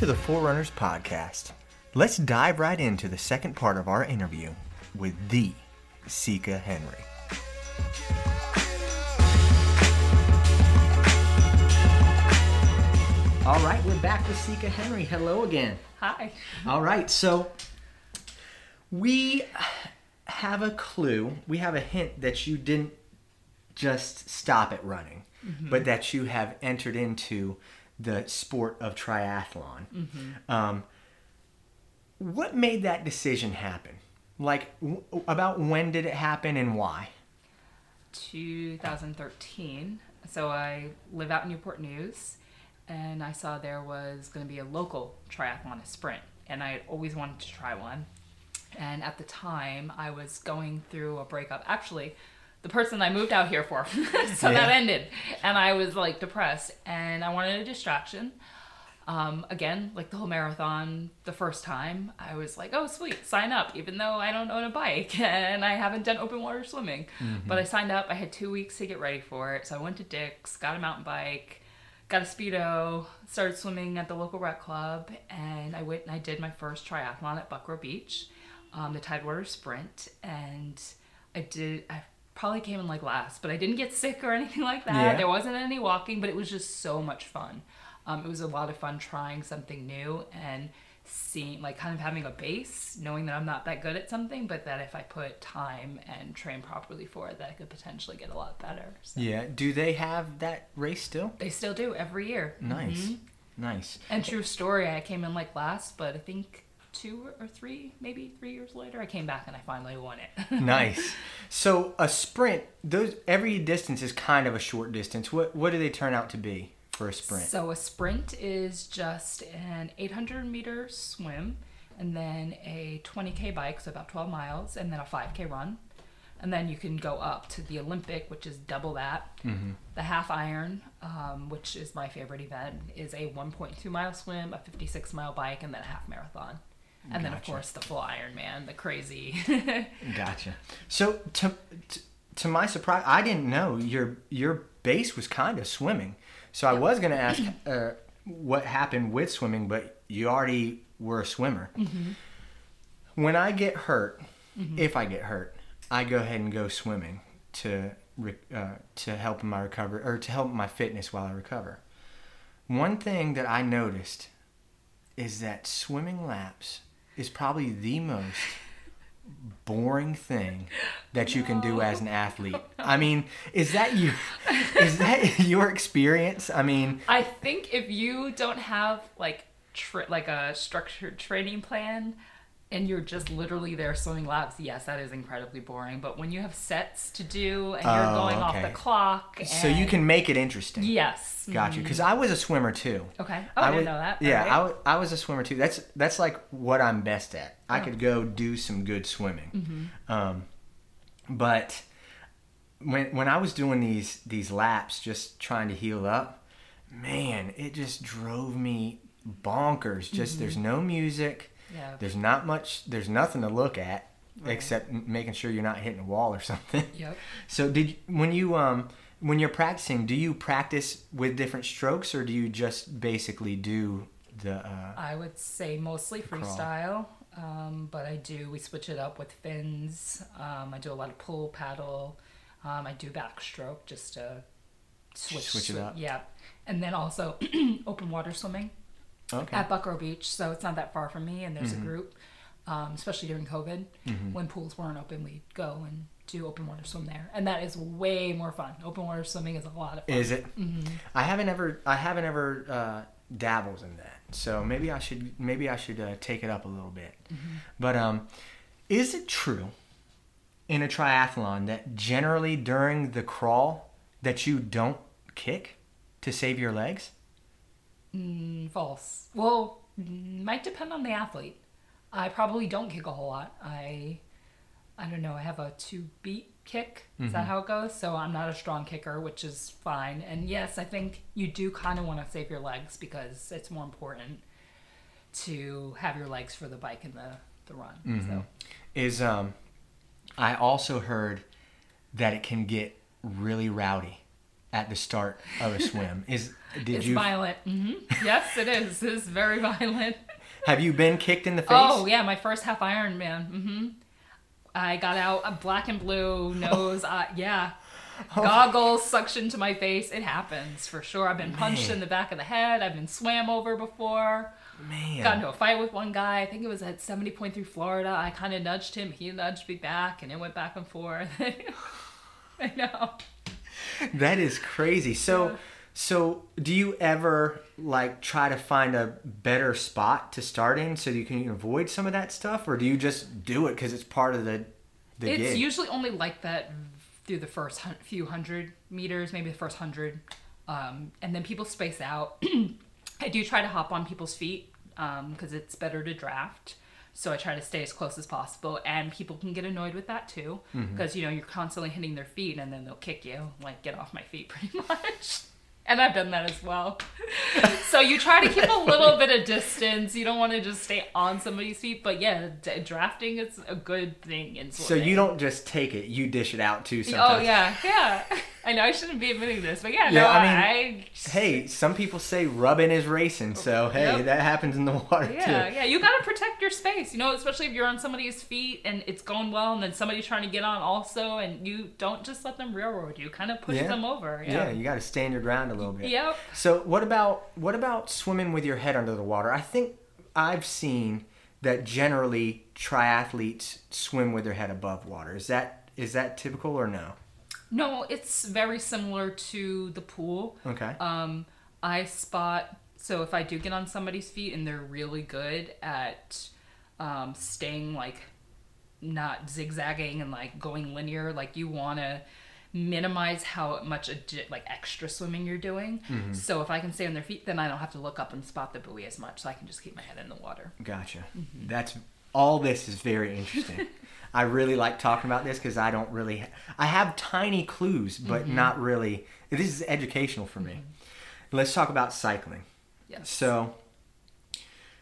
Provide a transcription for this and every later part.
to the Forerunners podcast. Let's dive right into the second part of our interview with the Sika Henry. All right, we're back with Sika Henry. Hello again. Hi. All right, so we have a clue, we have a hint that you didn't just stop at running, but mm-hmm. that you have entered into the sport of triathlon. Um, what made that decision happen? Like, w- about when did it happen and why? 2013. So I live out in Newport News, and I saw there was going to be a local triathlon, a sprint, and I had always wanted to try one. And at the time, I was going through a breakup. Actually, the person I moved out here for, so that ended, and I was like depressed, and I wanted a distraction. Um, again, like the whole marathon, the first time, I was like, oh, sweet, sign up, even though I don't own a bike and I haven't done open water swimming. But I signed up. I had two weeks to get ready for it. So I went to Dick's, got a mountain bike, got a Speedo, started swimming at the local rec club, and I went and I did my first triathlon at Buckroe Beach, um, the Tidewater Sprint. And I did, I probably came in like last, but I didn't get sick or anything like that. Yeah. There wasn't any walking, but it was just so much fun. Um, it was a lot of fun trying something new and seeing, like, kind of having a base, knowing that I'm not that good at something, but that if I put time and train properly for it, that I could potentially get a lot better. So Yeah, do they have that race still? they still do every year. Nice, Mhm. nice. And true story, I came in like last, but I think two or three, maybe three years later, I came back and I finally won it. nice. So a sprint, those every distance is kind of a short distance. What what do they turn out to be for a sprint? So a sprint is just an 800 meter swim, and then a 20k bike, so about 12 miles, and then a 5k run. And then you can go up to the Olympic, which is double that. Mm-hmm. The half iron, um, which is my favorite event, is a 1.2 mile swim, a 56 mile bike, and then a half marathon. And then, of course, the full Ironman, the crazy. Gotcha. So to, to to my surprise, I didn't know your your base was kind of swimming. So I was going to ask uh, what happened with swimming, but you already were a swimmer. When I get hurt, if I get hurt, I go ahead and go swimming to uh, to help my recovery or to help my fitness while I recover. One thing that I noticed is that swimming laps is probably the most boring thing that you can do as an athlete. I mean, is that you is that your experience? I mean, I think if you don't have like tra- like a structured training plan and you're just literally there swimming laps, yes, that is incredibly boring. But when you have sets to do and you're Oh, going off the clock, so you can make it interesting. yes, Got you. Because I was a swimmer too. Okay. Oh, I, didn't was- know that. Yeah, Alright. I, I was a swimmer too. That's that's like what I'm best at. I Oh. could go do some good swimming. Mm-hmm. Um, but when when I was doing these these laps, just trying to heal up, man, it just drove me bonkers. Just there's no music. Yeah. There's not much. There's nothing to look at Right. except making sure you're not hitting a wall or something. Yep. So did when you um when you're practicing, do you practice with different strokes or do you just basically do the uh, I would say mostly freestyle, um, but I do. We switch it up with fins. Um, I do a lot of pull, paddle. Um, I do backstroke just to switch, Switch it up. Yeah, and then also open water swimming okay? at Buckroe Beach, so it's not that far from me. And there's Mm-hmm. a group, um, especially during COVID, when pools weren't open, we'd go and do open water swim there, and that is way more fun. Open water swimming is a lot of fun. Is it? I haven't ever I haven't ever uh, dabbled in that, so maybe I should maybe I should uh, take it up a little bit. But um, is it true in a triathlon that generally during the crawl that you don't kick to save your legs? Mm, false. Well, mm, might depend on the athlete. I probably don't kick a whole lot. I, I don't know. I have a two beat kick. Is that how it goes? So I'm not a strong kicker, which is fine. And yes, I think you do kind of want to save your legs because it's more important to have your legs for the bike and the the run. So Is um, I also heard that it can get really rowdy at the start of a swim? Is did It's you violent. hmm Yes, it is. It's very violent. have you been kicked in the face? Oh yeah, my first half Ironman. hmm I got out a black and blue nose. uh, yeah, Oh. goggles suction to my face. It happens for sure. I've been punched Man. in the back of the head. I've been swam over before. man. Got into a fight with one guy. I think it was at 70.3 Florida. I kind of nudged him. He nudged me back, and it went back and forth. I know. That is crazy. So, Yeah. so do you ever like try to find a better spot to start in so you can avoid some of that stuff, or do you just do it because it's part of the the It's gig? usually only like that through the first few hundred meters, maybe the first hundred, um, and then people space out. I do try to hop on people's feet because it's better to draft. So I try to stay as close as possible, and people can get annoyed with that too, Mm-hmm. because you know you're constantly hitting their feet, and then they'll kick you, like get off my feet, pretty much. And I've done that as well. so you try to keep a little bit of distance. You don't want to just stay on somebody's feet, but yeah, d- drafting is a good thing in so you don't just take it; you dish it out too. Oh yeah, yeah. I know I shouldn't be admitting this, but yeah, Yeah, no, I I, mean, Hey, some people say rubbing is racing, so hey, Yep. that happens in the water yeah, too. Yeah, yeah. You gotta protect your space, you know, especially if you're on somebody's feet and it's going well, and then somebody's trying to get on also, and you don't just let them railroad you. Kind of push Yeah. them over. Yeah, Yeah. you got to stand your ground a little bit. Yep. So what about what about swimming with your head under the water? I think I've seen that generally triathletes swim with their head above water. Is that is that typical or no? No, it's very similar to the pool. Okay. Um, I spot so if I do get on somebody's feet and they're really good at um, staying like not zigzagging and like going linear, like you want to minimize how much addi- like extra swimming you're doing. So if I can stay on their feet, then I don't have to look up and spot the buoy as much. So I can just keep my head in the water. Gotcha. Mm-hmm. That's all. This is very interesting. I really like talking about this because I don't really. I have tiny clues, but Mm-hmm. not really. This is educational for me. Let's talk about cycling. Yes. So,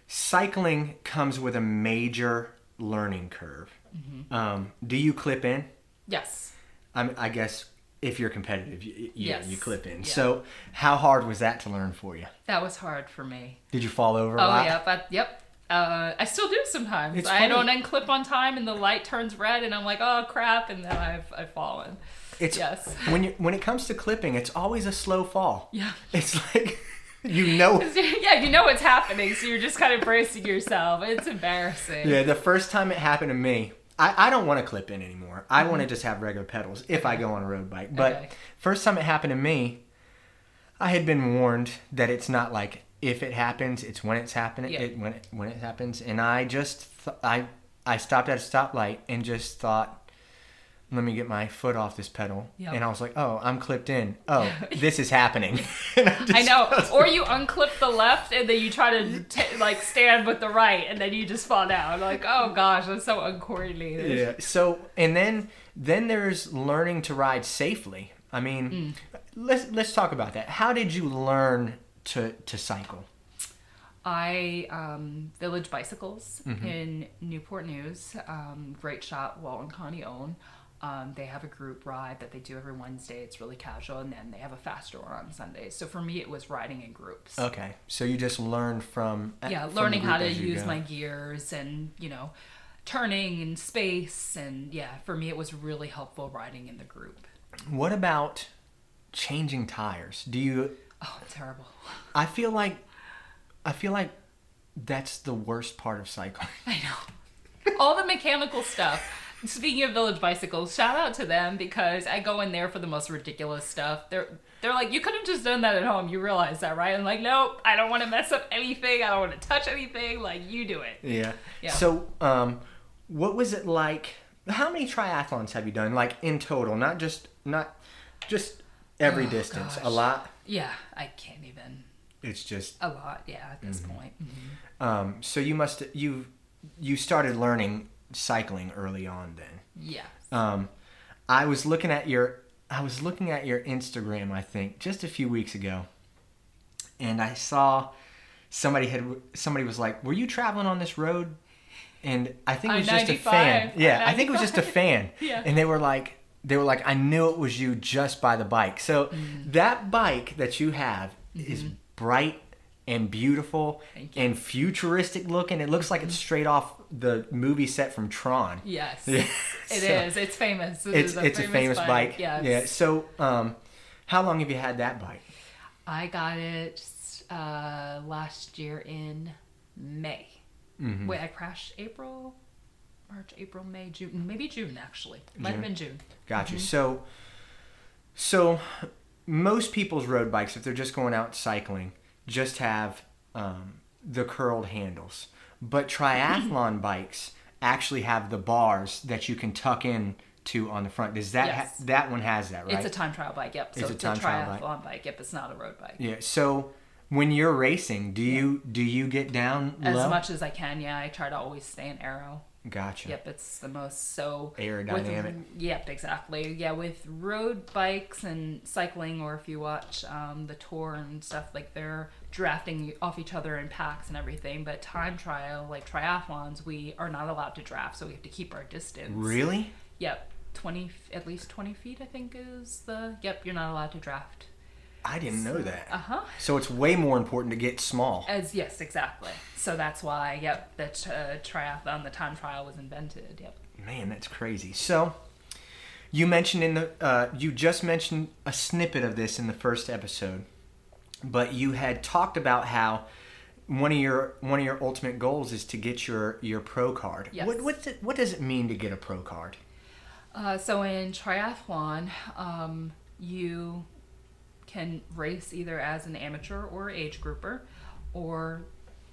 cycling comes with a major learning curve. Mm-hmm. Um, do you clip in? yes. I'm, I guess if you're competitive, you, you, Yes. you clip in. Yeah. So, how hard was that to learn for you? That was hard for me. Did you fall over a Oh yeah, but yep. Uh, I still do sometimes. It's I funny. don't unclip on time, and the light turns red, and I'm like, oh crap, and then I've I've fallen. It's Yes. when you when it comes to clipping, it's always a slow fall. Yeah. It's like you know. yeah, you know what's happening, so you're just kind of bracing yourself. It's embarrassing. Yeah, the first time it happened to me, I, I don't want to clip in anymore. I want to just have regular pedals if I go on a road bike. But Mm-hmm. Okay. first time it happened to me, I had been warned that it's not like if it happens, it's when it's happening. Yeah. It when it, when it happens, and I just th- I I stopped at a stoplight and just thought. Let me get my foot off this pedal, Yep. and I was like, "Oh, I'm clipped in. Oh, this is happening." I just- know. Or you unclip the left, and then you try to t- like stand with the right, and then you just fall down. Like, oh gosh, that's so uncoordinated. Yeah. So and then then there's learning to ride safely. I mean, Mm. let's let's talk about that. How did you learn to to cycle? I um, Village Bicycles in Newport News, um, great shop and Connie own. Um, they have a group ride that they do every Wednesday. It's really casual, and then they have a faster one on Sundays. So for me, it was riding in groups. Okay. So you just learn from yeah, from learning how to use go. my gears and you know, turning in space, and yeah, for me, it was really helpful riding in the group. What about changing tires? Do you Oh, terrible. I feel like I feel like that's the worst part of cycling. I know. All the mechanical stuff. Speaking of Village Bicycles, shout out to them because I go in there for the most ridiculous stuff. They're they're like, you could have just done that at home. You realize that, right? I'm like, nope, I don't want to mess up anything. I don't want to touch anything. Like, you do it. Yeah. Yeah. So, um, what was it like? How many triathlons have you done, like in total? Not just not just every Oh, distance. A lot. Yeah, I can't even. It's just. A lot, yeah, at this Mm-hmm. point. Um, so you must you you started learning cycling early on then. Yeah. Um, I was looking at your I was looking at your Instagram I think just a few weeks ago, and I saw somebody had somebody was like, "Were you traveling on this road?" And I think it was just a I-95, fan. Yeah, I think it was just a I-95. fan. Yeah. And they were like, they were like, I knew it was you just by the bike. So Mm-hmm. that bike that you have is bright and beautiful and futuristic looking. It looks like it's straight off the movie set from Tron. Yes, Yeah. it So- is. It's famous. It It's is it's a famous bike. Yes. Yeah. So um, how long have you had that bike? I got it uh, last year in May. Mm-hmm. Wait, I crashed April, March, April, May, June, maybe June actually. It might have been June. Got you. So, so most people's road bikes, if they're just going out cycling, just have um, the curled handles. But triathlon bikes actually have the bars that you can tuck in to on the front. Does that ha- that one has that right? It's a time trial bike. Yep. So It's it's, a a, time trial bike. triathlon bike. Yep. It's not a road bike. yeah. So when you're racing, do you do you get down As low? much as I can, yeah. I try to always stay in aero. Gotcha. Yep, it's the most so Aerodynamic. With, yep, exactly. Yeah, with road bikes and cycling, or if you watch um, the tour and stuff, like they're drafting off each other in packs and everything. But time trial, like triathlons, we are not allowed to draft, so we have to keep our distance. Really? Yep, twenty at least twenty feet, I think is the. Yep, you're not allowed to draft. I didn't know that. Uh huh. So it's way more important to get small. As yes, exactly. So that's why, yep, that uh, triathlon, the time trial was invented. Yep. Man, that's crazy. So, you mentioned in the uh, you just mentioned a snippet of this in the first episode, but you had talked about how one of your one of your ultimate goals is to get your your pro card. Yes. What what's it, what does it mean to get a pro card? Uh, so in triathlon, um, you can race either as an amateur or age grouper, or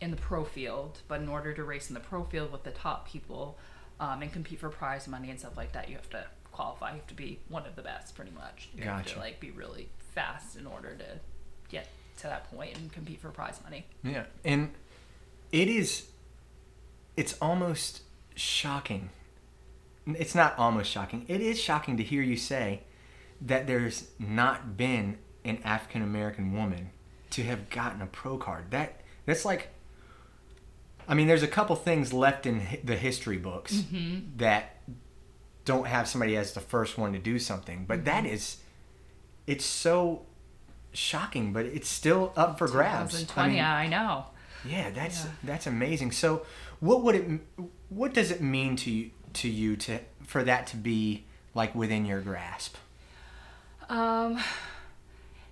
in the pro field. But in order to race in the pro field with the top people um, and compete for prize money and stuff like that, you have to qualify. You have to be one of the best, pretty much. You have to like be really fast in order to get to that point and compete for prize money. Yeah, and it is. It's almost shocking. It's not almost shocking. It is shocking to hear you say that there's not been an African American woman to have gotten a pro card. That that's like. I mean, there's a couple things left in the history books that don't have somebody as the first one to do something, but that is, it's so shocking, but it's still up for grabs. I 2020, mean- I know. yeah, that's Yeah. that's amazing. So, what would it what does it mean to you to you to for that to be like within your grasp? Um,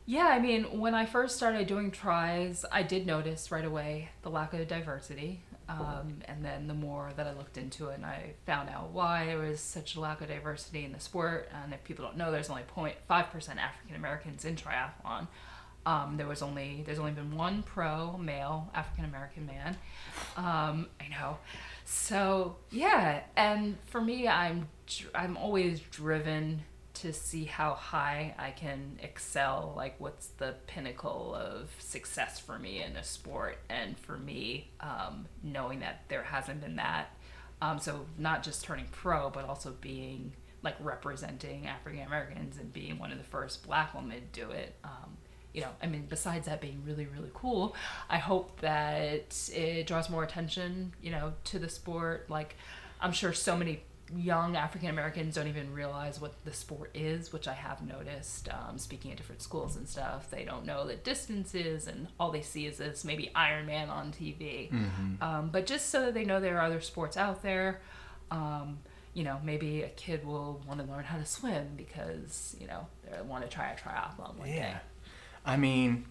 yeah, I mean, when I first started doing tries, I did notice right away the lack of diversity. Um, and then the more that I looked into it, and I found out why there was such a lack of diversity in the sport. And if people don't know, there's only 0.5% African Americans in triathlon. Um, there was only there's only been one pro male African American man. Um, I know. So yeah, and for me, I'm I'm always driven to see how high I can excel. Like, what's the pinnacle of success for me in a sport? And for me, um, knowing that there hasn't been that. Um, so not just turning pro, but also being like representing African Americans and being one of the first Black women to do it. Um, you know, I mean, besides that being really, really cool, I hope that it draws more attention, you know, to the sport. Like, I'm sure so many young African Americans don't even realize what the sport is, which I have noticed um, speaking at different schools and stuff. They don't know the distances, and all they see is this maybe Ironman on TV. Um, but just so that they know there are other sports out there. Um, you know, maybe a kid will want to learn how to swim because you know they want to try a triathlon one day. Yeah, I mean,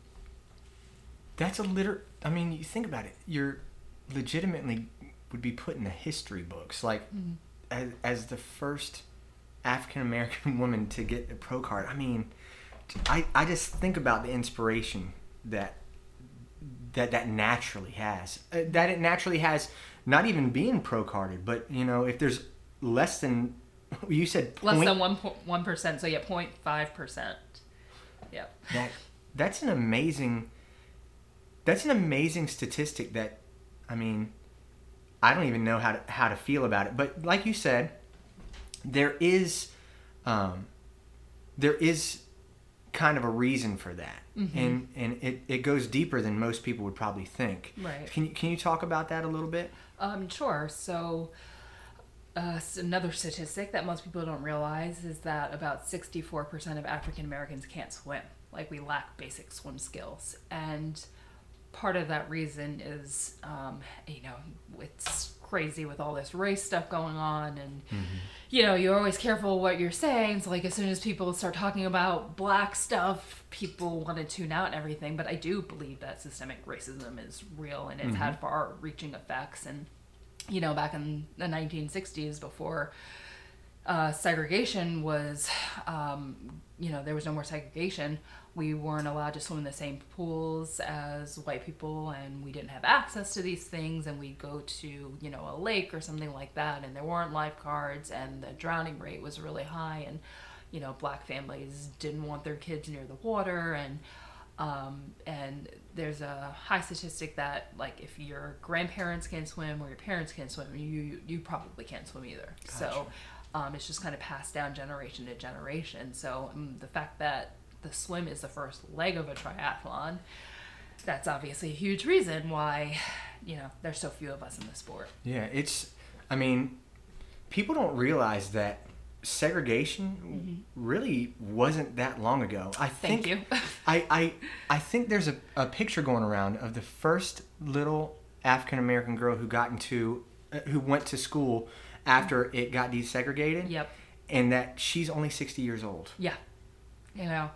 that's a liter. I mean, you think about it. You're legitimately would be put in the history books, like as, as the first African American woman to get a pro card. I mean, I I just think about the inspiration that that that naturally has. Uh, that it naturally has, not even being pro carded, but you know, if there's less than you said Less point- than one one percent, so yeah, 05 percent. Yep. that that's an amazing that's an amazing statistic that I mean I don't even know how to how to feel about it but like you said there is um, there is kind of a reason for that and and it, it goes deeper than most people would probably think Right. can you, can you talk about that a little bit Um, sure. So, uh, another statistic that most people don't realize is that about 64% of African Americans can't swim. Like, we lack basic swim skills. And part of that reason is, um, you know, it's crazy with all this race stuff going on. And, you know, you're always careful what you're saying. So, like, as soon as people start talking about black stuff, people want to tune out and everything. But I do believe that systemic racism is real and it's had far reaching effects. And, you know, back in the 1960s, before uh, segregation was, um, you know, there was no more segregation. We weren't allowed to swim in the same pools as white people, and we didn't have access to these things. And we'd go to, you know, a lake or something like that, and there weren't lifeguards, and the drowning rate was really high. And, you know, black families didn't want their kids near the water, and um, and there's a high statistic that like if your grandparents can't swim or your parents can't swim, you you probably can't swim either. So um, it's just kind of passed down generation to generation. So um, the fact that the swim is the first leg of a triathlon, that's obviously a huge reason why you know there's so few of us in the sport. Yeah, it's. I mean, people don't realize that segregation really wasn't that long ago. I think. Thank you. I, I I think there's a, a picture going around of the first little African American girl who got into uh, who went to school after it got desegregated. Yep. And that she's only 60 years old. Yeah. You know.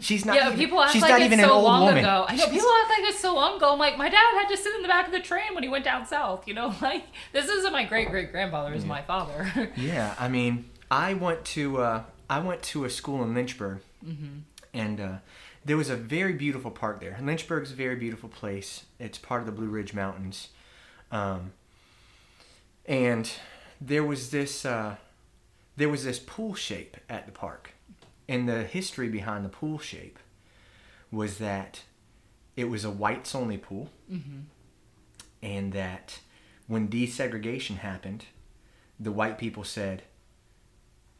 She's not. yeah, even, people act she's like not it's even so an old long woman. ago. I know people act like it's so long ago. I'm like, my dad had to sit in the back of the train when he went down south. You know, like this isn't my great great grandfather. Is my father. Yeah, I mean, I went to uh, I went to a school in Lynchburg, and uh, there was a very beautiful park there. Lynchburg's a very beautiful place. It's part of the Blue Ridge Mountains, um, and there was this uh, there was this pool shape at the park, and the history behind the pool shape was that it was a whites only pool, mm-hmm. and that when desegregation happened, the white people said,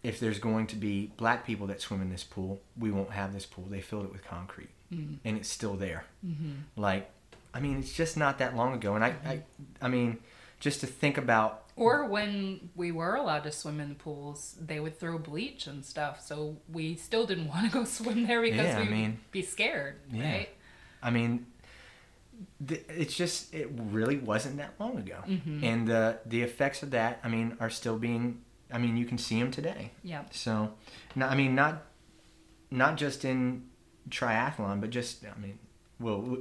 if there's going to be black people that swim in this pool, we won't have this pool. They filled it with concrete, mm-hmm. and it's still there. Mm-hmm. Like, I mean, it's just not that long ago, and I, I, I mean, just to think about, or when we were allowed to swim in the pools, they would throw bleach and stuff. So we still didn't want to go swim there because Yeah, we'd mean- be scared, Yeah. right? I mean, th- it's just it really wasn't that long ago, and the the effects of that, I mean, are still being. I mean, you can see them today. Yeah. So, no, I mean, not not just in triathlon, but just I mean, well,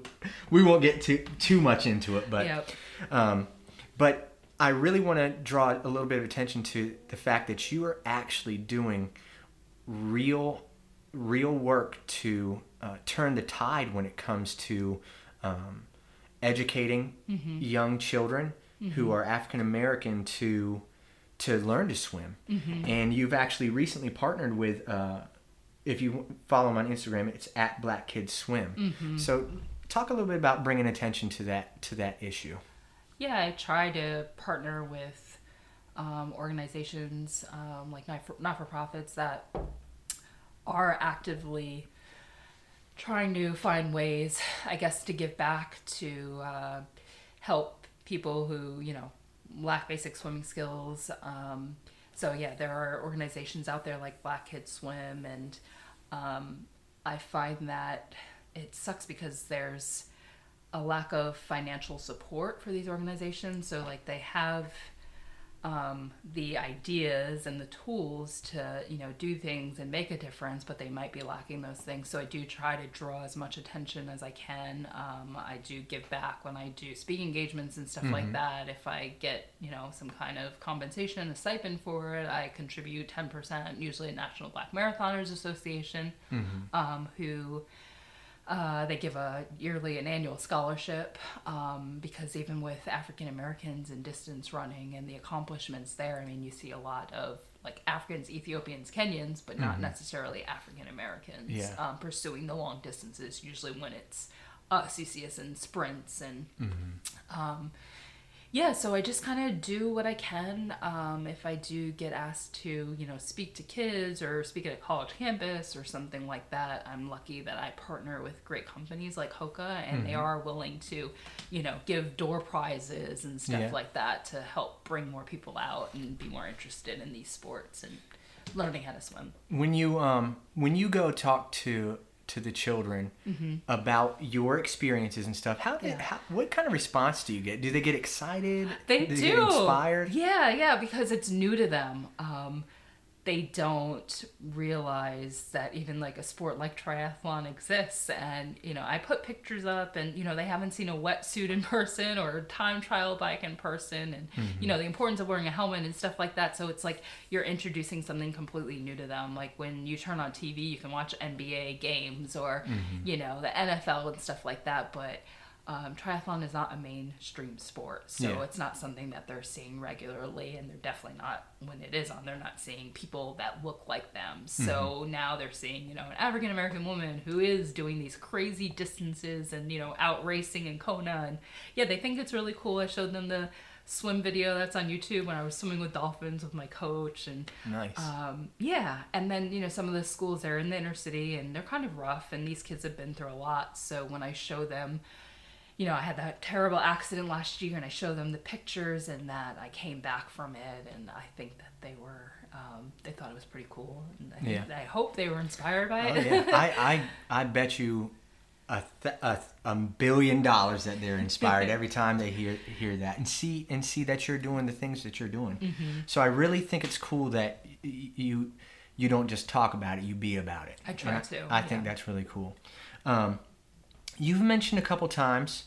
we won't get too too much into it, but Yep. um, but I really want to draw a little bit of attention to the fact that you are actually doing real real work to uh, turn the tide when it comes to um, educating young children who are African American to to learn to swim. And you've actually recently partnered with. Uh, if you follow them on Instagram, it's at Black Kids Swim. So, talk a little bit about bringing attention to that to that issue. Yeah, I try to partner with um, organizations um, like not for profits that are actively trying to find ways, I guess, to give back to uh, help people who, you know, lack basic swimming skills. Um, so, yeah, there are organizations out there like Black Kids Swim, and um, I find that it sucks because there's a lack of financial support for these organizations. So, like, they have um, the ideas and the tools to, you know, do things and make a difference, but they might be lacking those things. So, I do try to draw as much attention as I can. Um, I do give back when I do speaking engagements and stuff like that. If I get, you know, some kind of compensation, a stipend for it, I contribute 10%, usually a National Black Marathoners Association, um, who uh, they give a yearly and annual scholarship um, because even with African Americans and distance running and the accomplishments there, I mean, you see a lot of like Africans, Ethiopians, Kenyans, but not necessarily African Americans Yeah. um, pursuing the long distances. Usually, when it's us, you see us in sprints and um, Yeah, so I just kind of do what I can. Um, if I do get asked to, you know, speak to kids or speak at a college campus or something like that, I'm lucky that I partner with great companies like Hoka and they are willing to, you know, give door prizes and stuff Yeah. like that to help bring more people out and be more interested in these sports and learning how to swim. When you um when you go talk to to the children about your experiences and stuff, how, Mm-hmm. Yeah. how what kind of response do you get? Do they get excited? They do. do. They get inspired? Yeah, yeah, because it's new to them. Um, they don't realize that even like a sport like triathlon exists. And, you know, I put pictures up and, you know, they haven't seen a wetsuit in person or a time trial bike in person and, you know, mm-hmm. the importance of wearing a helmet and stuff like that. So it's like you're introducing something completely new to them. Like when you turn on TV, you can watch NBA games or, mm-hmm. you know, the NFL and stuff like that. But, um, triathlon is not a mainstream sport, so Yeah. it's not something that they're seeing regularly, and they're definitely not when it is on. They're not seeing people that look like them. So now they're seeing, you know, an African American woman who is doing these crazy distances and you know out racing in Kona, and yeah, they think it's really cool. I showed them the swim video that's on YouTube when I was swimming with dolphins with my coach, and Nice. um, yeah, and then you know some of the schools they're in the inner city and they're kind of rough, and these kids have been through a lot. So when I show them, you know, I had that terrible accident last year, and I show them the pictures and that I came back from it, and I think that they were, um, they thought it was pretty cool, and I, think- Yeah. I hope they were inspired by it. Oh it. yeah, I, I I bet you a, th- a a billion dollars that they're inspired every time they hear hear that and see and see that you're doing the things that you're doing. Mm-hmm. So I really think it's cool that y- you you don't just talk about it, you be about it. I try And to, I think yeah. that's really cool. Um, you've mentioned a couple times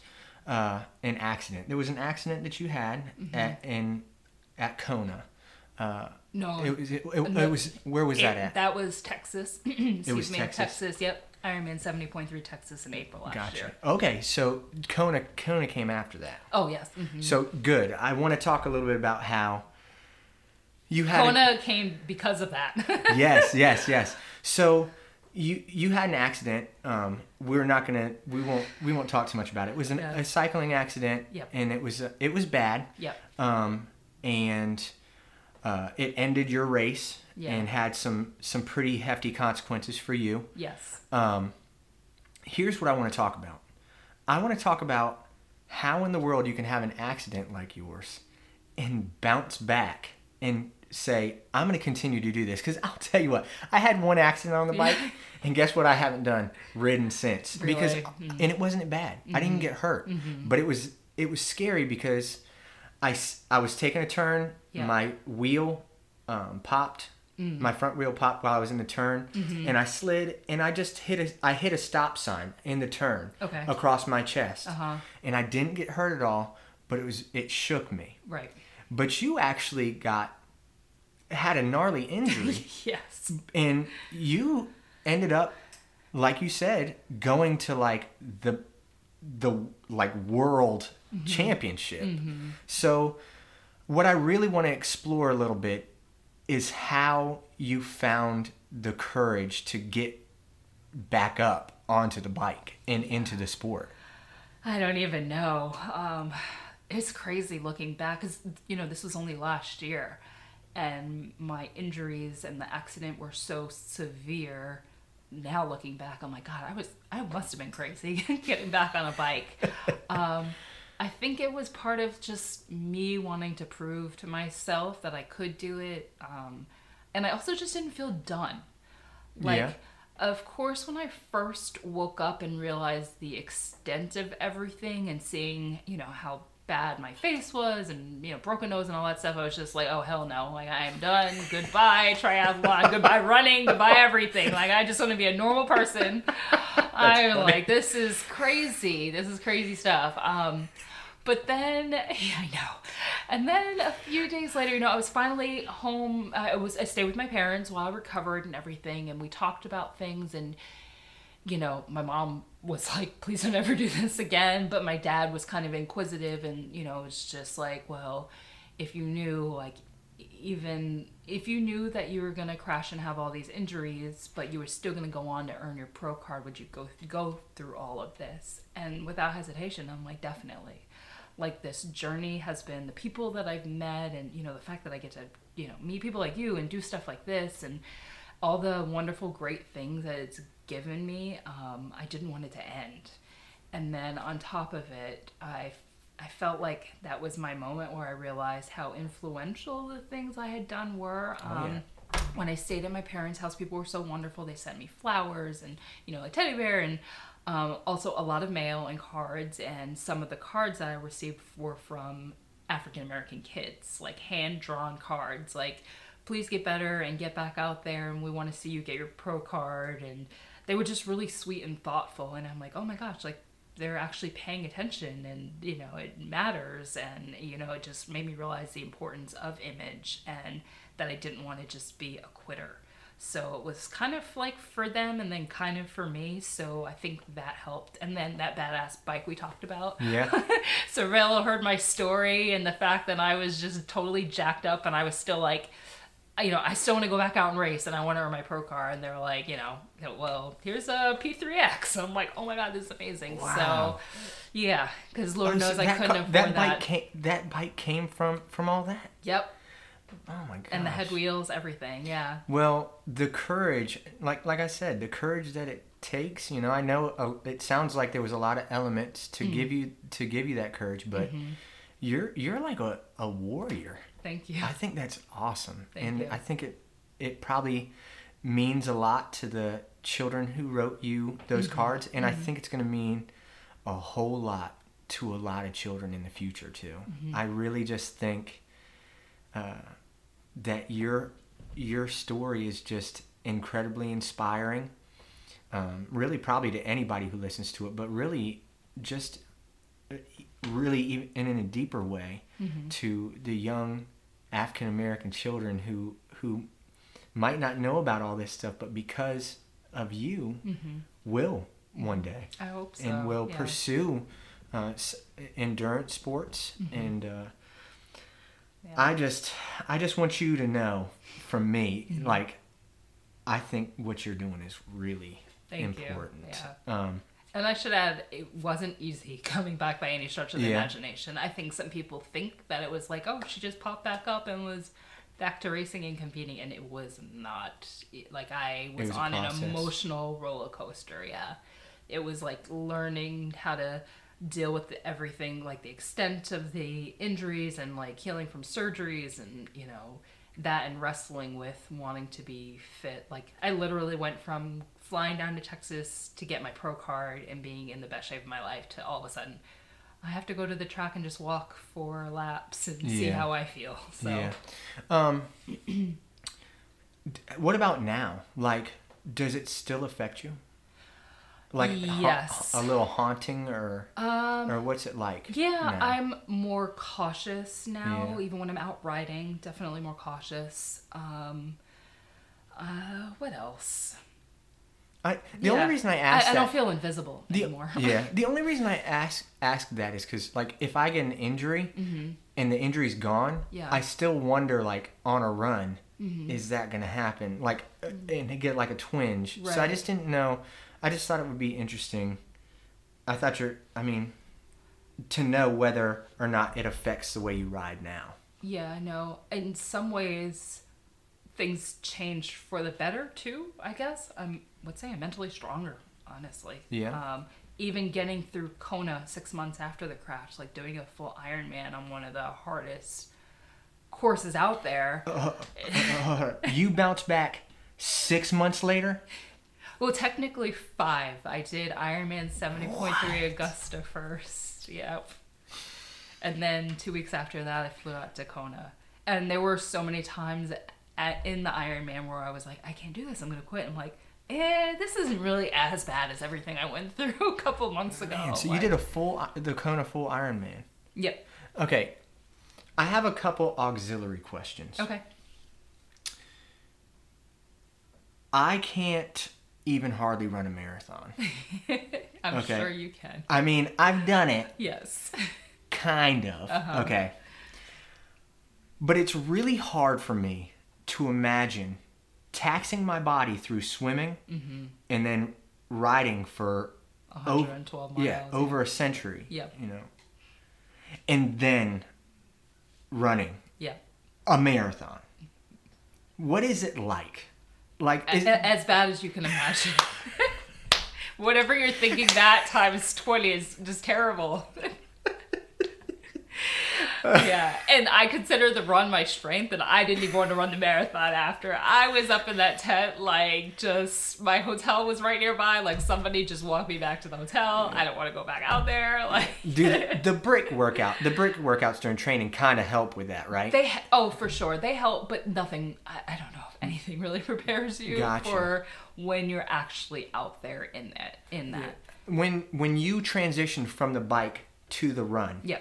uh, an accident. There was an accident that you had Mm-hmm. at in at Kona. Uh, no, it was it, it, No. it was where was it- that at? That was Texas. Excuse was me, Texas. Texas. Yep, Ironman seventy point three Texas in April last year. Gotcha. year. Okay, so Kona Kona came after that. Oh yes, mhm. So good. I want to talk a little bit about how you had. a- Kona came because of that. yes, yes, yes. So you you had an accident. Um, we're not gonna. We won't. We won't talk too much about it. It was an, Yeah. a cycling accident. Yep. And it was uh, it was bad. yep. Um, and uh, it ended your race Yeah. and had some some pretty hefty consequences for you. Yes. Um, here's what I want to talk about. I want to talk about how in the world you can have an accident like yours and bounce back and say, I'm going to continue to do this. Because I'll tell you what, I had one accident on the bike, and guess what? I haven't done ridden since. Because Mm-hmm. and it wasn't bad. I didn't get hurt, but it was it was scary because I I was taking a turn, Yeah. my wheel um, popped. Mm. My front wheel popped while I was in the turn, Mm-hmm. and I slid, and I just hit a I hit a stop sign in the turn Okay. across my chest, Uh-huh. and I didn't get hurt at all, but it was it shook me. Right. But you actually got had a gnarly injury, Yes. and you ended up, like you said, going to like the the like world championship. So, what I really want to explore a little bit is how you found the courage to get back up onto the bike and into the sport. I don't even know. Um, it's crazy looking back because you know this was only last year, and my injuries and the accident were so severe. Now looking back, I'm like, God, I was I must have been crazy getting back on a bike. Um, I think it was part of just me wanting to prove to myself that I could do it, um, and I also just didn't feel done. Like, Yeah. of course, when I first woke up and realized the extent of everything and seeing, you know, how bad my face was and, you know, broken nose and all that stuff, I was just like, oh, hell no. Like, I am done. Goodbye, triathlon. Goodbye, running. Goodbye, everything. Like, I just want to be a normal person. I'm funny. like, this is crazy. This is crazy stuff. Um, but then, yeah, I know. And then a few days later, you know, I was finally home. Uh, I was I stayed with my parents while I recovered and everything, and we talked about things. And you know, my mom was like, "Please don't ever do this again." But my dad was kind of inquisitive, and you know, it's just like, well, if you knew, like, even if you knew that you were gonna crash and have all these injuries, but you were still gonna go on to earn your pro card, would you go go through all of this? And without hesitation, I'm like, definitely. like this journey has been the people that I've met and you know the fact that I get to you know meet people like you and do stuff like this and all the wonderful great things that it's given me um, I didn't want it to end and then on top of it I I felt like that was my moment where I realized how influential the things I had done were Oh, um, when I stayed at my parents' house, people were so wonderful. They sent me flowers and you know a teddy bear and um, also a lot of mail and cards. And some of the cards that I received were from African American kids, like hand drawn cards, like please get better and get back out there, and we want to see you get your pro card. And they were just really sweet and thoughtful. And I'm like, oh my gosh, like they're actually paying attention and you know it matters and you know it just made me realize the importance of image and that I didn't want to just be a quitter. So it was kind of like for them and then kind of for me. So I think that helped. And then that badass bike we talked about. Yeah. Cervélo heard my story and the fact that I was just totally jacked up and I was still like, you know, I still want to go back out and race and I want to earn my pro car. And they're like, you know, well, here's a P3X. I'm like, oh my God, this is amazing. Wow. So yeah, because Lord Oh, so knows I couldn't ca- afford that that. bike came that bike came from from all that. Yep. Oh my god. And the HED wheels, everything. Yeah. Well, the courage, like like I said, the courage that it takes. You know, I know uh, it sounds like there was a lot of elements to Mm-hmm. give you to give you that courage, but you're you're like a, a warrior. Thank you. I think that's awesome, Thank and you. I think it it probably means a lot to the children who wrote you those Mm-hmm. cards, and I think it's going to mean a whole lot to a lot of children in the future too. Mm-hmm. I really just think uh, that your your story is just incredibly inspiring. Um, really, probably to anybody who listens to it, but really, just uh, really even and in a deeper way to the young African American children who who might not know about all this stuff, but because of you, will one day I hope so. and will yeah. pursue uh, endurance sports and. Uh, Yeah. I just, I just want you to know from me, Mm-hmm. like, I think what you're doing is really Thank you. important. Yeah. Um, And I should add, it wasn't easy coming back by any stretch of the Yeah. imagination. I think some people think that it was like, oh, she just popped back up and was back to racing and competing, and it was not. Like I was, was on an emotional roller coaster. Yeah, it was like learning how to deal with the, everything, like the extent of the injuries and like healing from surgeries, and you know that and wrestling with wanting to be fit. Like I literally went from flying down to Texas to get my pro card and being in the best shape of my life to all of a sudden I have to go to the track and just walk four laps and see how I feel. So Yeah. Um, what about now? Like, does it still affect you? Like, ha- Yes. a little haunting, or um or what's it like? yeah, now? I'm more cautious now, Yeah. even when I'm out riding, definitely more cautious. Um uh what else? I, the Yeah. only reason I asked I, I that, don't feel invisible the, anymore. yeah, the only reason I ask ask that is because like if I get an injury and the injury's gone, Mm-hmm. Yeah. Mm-hmm. I still wonder like on a run, is that gonna happen? Like, uh and get like a twinge. So I just didn't know. I just thought it would be interesting. I thought you're. I mean, to know whether or not it affects the way you ride now. Yeah, I know. In some ways, things changed for the better too. I guess I would say I'm mentally stronger. Honestly. Yeah. Um, even getting through Kona six months after the crash, like doing a full Ironman on one of the hardest courses out there. Uh, you bounce back six months later. Well, technically five. I did Ironman 70.3 Augusta first. Yep. And then two weeks after that, I flew out to Kona. And there were so many times at, in the Ironman where I was like, I can't do this. I'm going to quit. I'm like, eh, this isn't really as bad as everything I went through a couple months ago. Man, so you did a full the Kona full Ironman. Yep. Okay, I have a couple auxiliary questions. Okay. I can't even hardly run a marathon. I'm Okay. sure you can. I mean, I've done it, Yes. kind of. Uh-huh. Okay. But it's really hard for me to imagine taxing my body through swimming Mm-hmm. and then riding for 112 miles. yeah, over a century. Yep. You know. and then running Yeah. a marathon. What is it like? Like is, A- as bad as you can imagine. Whatever you're thinking that times 20 is just terrible. yeah, and I consider the run my strength, and I didn't even want to run the marathon after. I was up in that tent, like, just my hotel was right nearby. Like, somebody just walked me back to the hotel. I don't want to go back out there. Like, do the brick workout, the brick workouts during training kind of help with that, right? They oh for sure they help, but nothing. I, I don't know if anything really prepares you Gotcha. for when you're actually out there in that in that. when when you transition from the bike to the run, Yeah.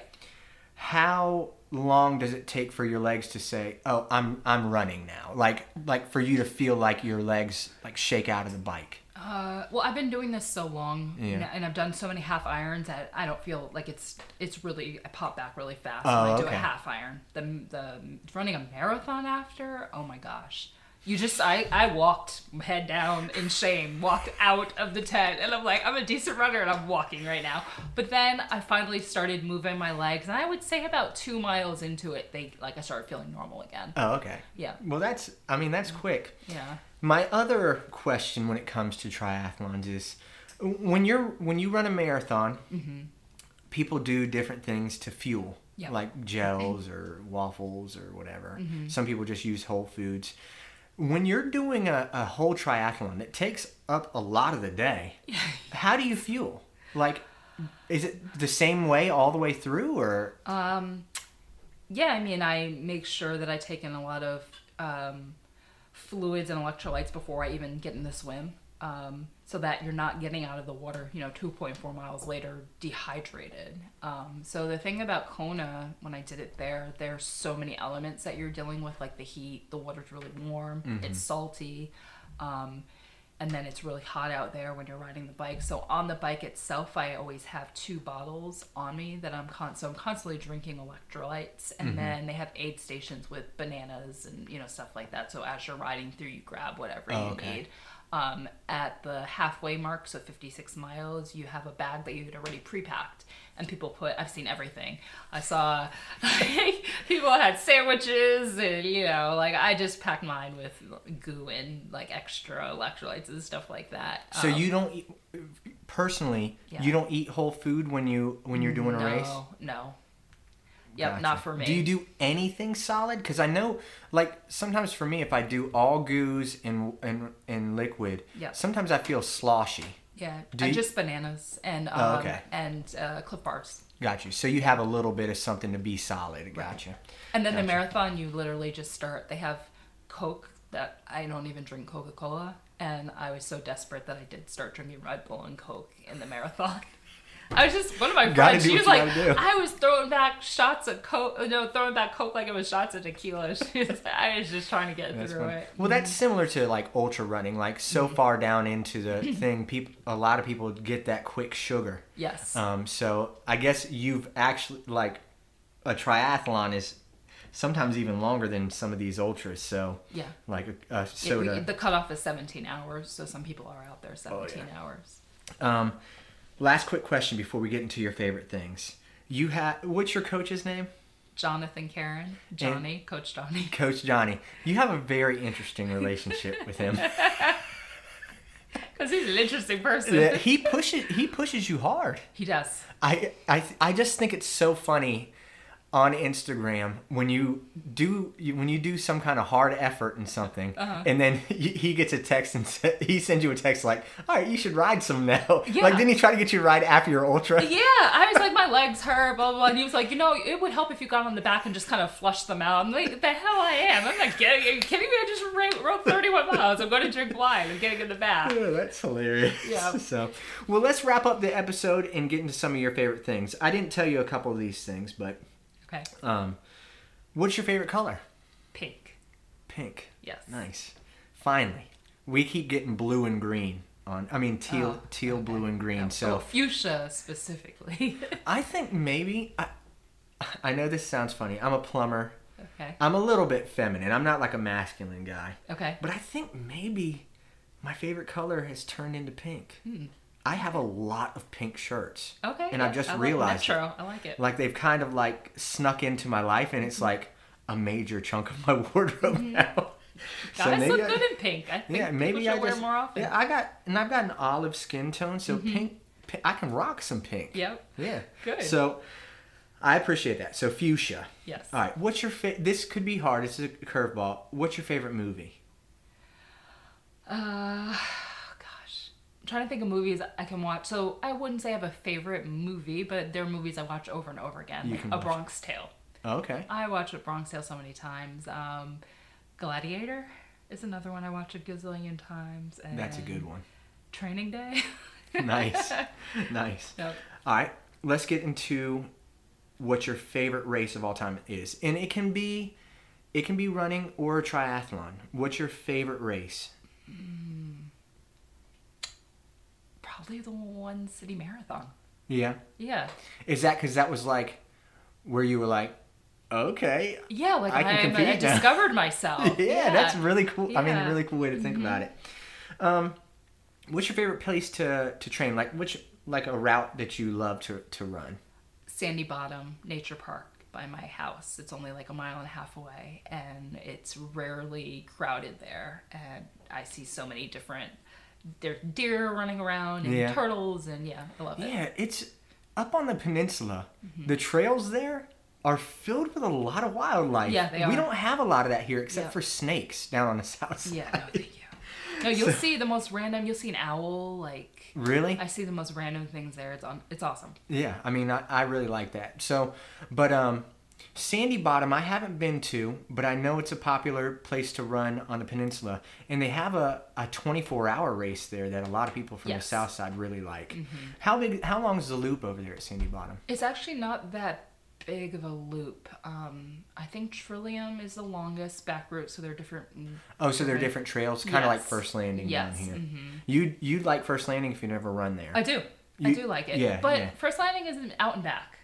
How long does it take for your legs to say, "Oh, I'm I'm running now"? Like like for you to feel like your legs like shake out of the bike. Uh, well, I've been doing this so long, Yeah. and- I've done so many half irons that I don't feel like it's it's really I pop back really fast Oh, when I do okay. a half iron. The the running a marathon after, oh my gosh. You just I I walked head down in shame, walked out of the tent, and I'm like I'm a decent runner and I'm walking right now. But then I finally started moving my legs, and I would say about two miles into it, they like I started feeling normal again. Oh, okay. Yeah, Well, that's I mean that's quick. yeah. My other question when it comes to triathlons is when you're when you run a marathon, people do different things to fuel, Yeah. like gels or waffles or whatever. Mm-hmm. Some people just use whole foods. When you're doing a, a whole triathlon, it takes up a lot of the day. How do you fuel? Like, is it the same way all the way through, or Um, yeah, I mean, I make sure that I take in a lot of um, fluids and electrolytes before I even get in the swim, um, so that you're not getting out of the water, you know, 2.4 miles later dehydrated. Um, so the thing about Kona, when I did it there, there's so many elements that you're dealing with, like the heat. The water's really warm. It's salty. Um, and then it's really hot out there when you're riding the bike. So on the bike itself, I always have two bottles on me that I'm con- so I'm constantly drinking electrolytes, and then they have aid stations with bananas and you know stuff like that. So as you're riding through, you grab whatever Oh, you okay. need. Um, at the halfway mark, so 56 miles, you have a bag that you had already pre-packed, and people put. I've seen everything. I saw people had sandwiches, and you know, like I just packed mine with goo and like extra electrolytes and stuff like that. so Um, you don't eat, personally Yeah. you don't eat whole food when you when you're doing a no, race? No. Yep, Gotcha. not for me. Do you do anything solid? Because I know, like sometimes for me, if I do all goos and and and liquid, Yeah. sometimes I feel sloshy. Yeah, Do I you- just bananas and um, Oh, okay. and uh, Clif Bars. Got you. So you have a little bit of something to be solid. Got you. And then the marathon, you literally just start. They have Coke that I don't even drink Coca Cola, and I was so desperate that I did start drinking Red Bull and Coke in the marathon. I was just one of my Gotta friends. She was like. I was throwing back shots of Coke. No, throwing back Coke like it was shots of tequila. She was, I was just trying to get That's through fun. it. Well, that's similar to like ultra running. Like so Mm-hmm. far down into the thing, people, a lot of people get that quick sugar. Yes. Um, so I guess you've actually like a triathlon is sometimes even longer than some of these ultras. So yeah. like a, a Yeah, soda. we, the cutoff is 17 hours, so some people are out there 17 yeah. hours. Um, last quick question before we get into your favorite things. You have what's your coach's name? Jonathan Karen, Johnny, Coach Johnny. Coach Johnny. You have a very interesting relationship with him. Because he's an interesting person. Yeah, he pushes he pushes you hard. He does. I I I just think it's so funny on Instagram when you do you, when you do some kind of hard effort in something, Uh-huh. and then he, gets a text and sa- he sends you a text like, "All right, you should ride some now." Yeah. Like, didn't he try to get you to ride after your ultra? Yeah, I was like, my legs hurt, blah, blah, blah. And he was like, you know, it would help if you got on the back and just kind of flushed them out. I'm like, the hell I am. I'm not getting, are you kidding me? I just rode 31 miles. I'm going to drink wine. I'm getting in the bath. Oh, that's hilarious. Yeah. So, well, let's wrap up the episode and get into some of your favorite things. I didn't tell you a couple of these things, but Okay. um, what's your favorite color? Pink. Pink. Yes. Nice. Finally, we keep getting blue and green on. I mean teal, Oh, teal, okay. blue and green. So fuchsia specifically. I think maybe I. I know this sounds funny. I'm a plumber. okay. I'm a little bit feminine. I'm not like a masculine guy. Okay. But I think maybe my favorite color has turned into pink. Hmm. I have a lot of pink shirts. Okay. And yeah, I've just I like realized. Metro. I like it. Like they've kind of like snuck into my life, and it's Mm-hmm. like a major chunk of my wardrobe now. So Guys maybe look I- good in pink. I think yeah, maybe I just more often. yeah I got and I've got an olive skin tone, so pink, pi I can rock some pink. Yep. Yeah. Good. So I appreciate that. So fuchsia. Yes. All right. What's your fa- This could be hard. This is a curveball. What's your favorite movie? Uh, trying to think of movies I can watch. So I wouldn't say I have a favorite movie, but there are movies I watch over and over again. You like A. Bronx Tale. Oh, okay. I watch A Bronx Tale so many times. Um, Gladiator is another one I watch a gazillion times. And That's a good one. Training Day. Nice. nice. Yep. All right. Let's get into what your favorite race of all time is, and it can be, it can be running or a triathlon. What's your favorite race? Probably the one city marathon. Yeah. Yeah. Is that because that was like, where you were like, okay, Yeah, like I I, can I, now. discovered myself. yeah, that's really cool. I mean, really cool way to think about it. Um, what's your favorite place to to train? Like which like a route that you love to to run? Sandy Bottom Nature Park by my house. It's only like a mile and a half away, and it's rarely crowded there. And I see so many different there deer running around and Yeah. turtles, and yeah, I love it. Yeah, it's up on the peninsula. Mm-hmm. The trails there are filled with a lot of wildlife. Yeah, they are. We don't have a lot of that here except Yeah. for snakes down on the south side. Yeah, no, thank you. No, you'll see the most random. You'll see an owl. Like Really? I see the most random things there. It's on. It's awesome. Yeah, I mean, I, I really like that. So, but um, Sandy Bottom, I haven't been to, but I know it's a popular place to run on the peninsula, and they have a, a 24 hour race there that a lot of people from Yes. the south side really like. How big? How long is the loop over there at Sandy Bottom? It's actually not that big of a loop. Um, I think Trillium is the longest back route, so they're different. Oh, so they're different trails, kind of like First Landing Yes. down here. mhm. You you'd like First Landing if you never run there. I do. I do like it. yeah, but yeah. First Landing is an out and back.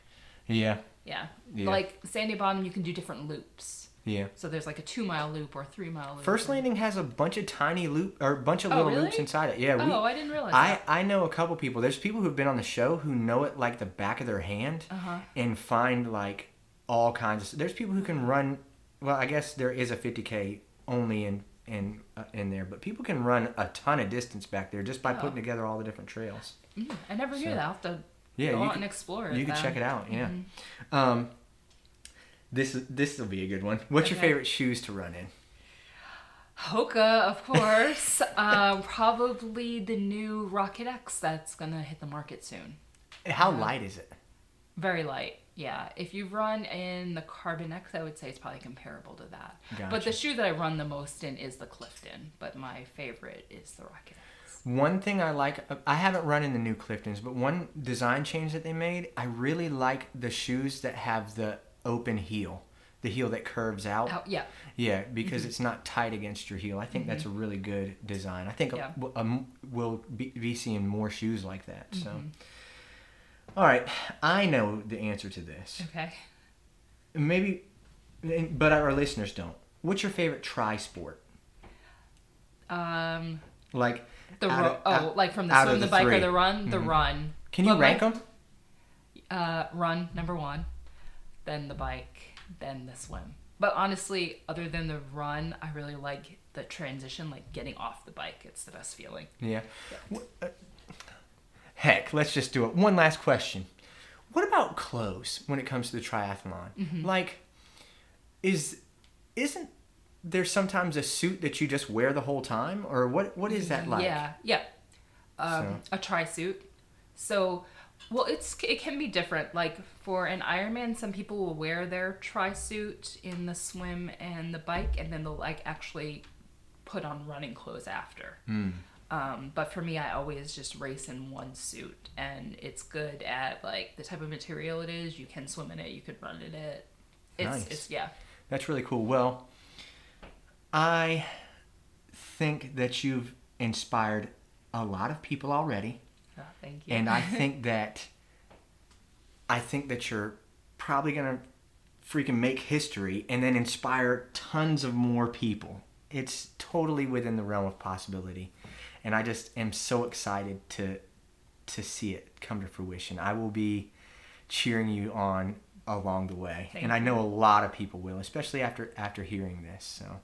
yeah, Yeah. Yeah. Like Sandy Bottom, you can do different loops. yeah. So there's like a two mile loop or a three mile loop. First Landing has a bunch of tiny loop or a bunch of Oh, little really? loops inside it. Yeah, we, Oh, I didn't realize I, that. I know a couple people. There's people who've been on the show who know it like the back of their hand Uh-huh. and find like all kinds of. There's people who can run. Well, I guess there is a 50k only in in uh, in there, but people can run a ton of distance back there just by Oh. putting together all the different trails. Mm, I never knew So- that. I'll have to Yeah, go you out could, and explore you then. check it out. Yeah. Mhm. Um, this this will be a good one. What's your favorite shoes to run in? Hoka, of course. um, probably the new Rocket X that's gonna hit the market soon. How light is it? Very light. Yeah, if you run in the Carbon X, I would say it's probably comparable to that. But the shoe that I run the most in is the Clifton, but my favorite is the Rocket X. One thing I like, I haven't run in the new Cliftons, but one design change that they made, I really like the shoes that have the open heel, the heel that curves out. Oh, yeah, Yeah, because it's not tight against your heel. I think that's a really good design. I think Yeah. w- um, we'll be, be seeing more shoes like that. So, Mm-hmm. all right, I know the answer to this. okay. Maybe, but our listeners don't. What's your favorite tri sport? Um, Like the ro- of- oh, out- like from the swim, the, the bike, three. or the run. The Mhm. run. Can you But rank them? Uh, run number one, then the bike, then the swim. But honestly, other than the run, I really like the transition, like getting off the bike. It's the best feeling. Yeah. Wh- uh, Heck, let's just do it. One last question. What about clothes when it comes to the triathlon? Mm-hmm. Like, is isn't there sometimes a suit that you just wear the whole time, or what? What is that like? Yeah, yeah. Um, a tri suit. So, well, it's it can be different. Like for an Ironman, some people will wear their tri suit in the swim and the bike, and then they'll like actually put on running clothes after. Hmm. Um, but for me, I always just race in one suit, and it's good at like the type of material it is. You can swim in it, you could run in it. It's Nice. it's yeah. That's really cool. Well, I think that you've inspired a lot of people already. Oh, thank you. and I think that I think that you're probably gonna freaking make history and then inspire tons of more people. It's totally within the realm of possibility, and I just am so excited to to see it come to fruition. I will be cheering you on along the way, Thank and I know a lot of people will, especially after after hearing this. So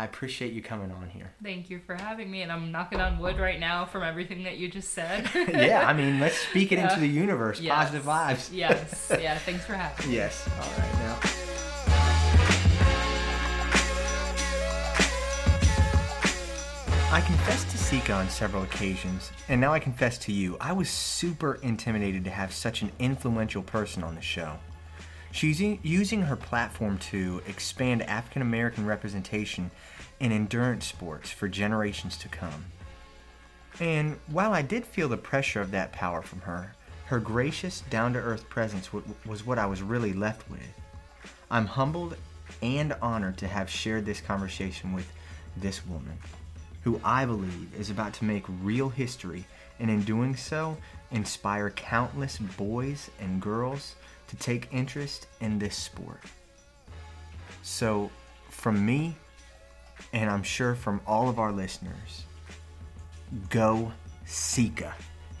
I appreciate you coming on here. Thank you for having me, and I'm knocking on wood right now from everything that you just said. yeah, I mean, let's speak it Yeah. into the universe. Yes. Positive vibes. yes. Yeah. Thanks for having me. Yes. All right now. I confessed to Sika on several occasions, and now I confess to you, I was super intimidated to have such an influential person on the show. She's using her platform to expand African American representation in endurance sports for generations to come. And while I did feel the pressure of that power from her, her gracious, down to earth presence was what I was really left with. I'm humbled and honored to have shared this conversation with this woman, who I believe is about to make real history, and in doing so, inspire countless boys and girls to take interest in this sport. So, from me, and I'm sure from all of our listeners, Go Sika.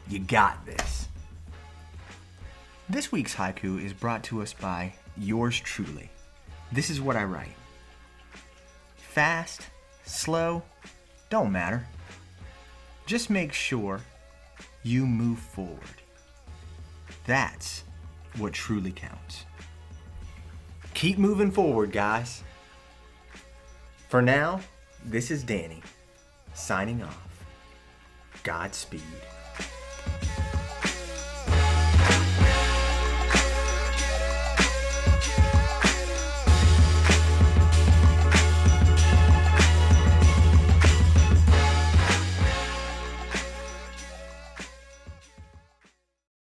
You got this. This week's haiku is brought to us by yours truly. This is what I write Fast, slow, don't matter. Just make sure you move forward. That's what truly counts. Keep moving forward, guys. For now, this is Danny signing off. Godspeed.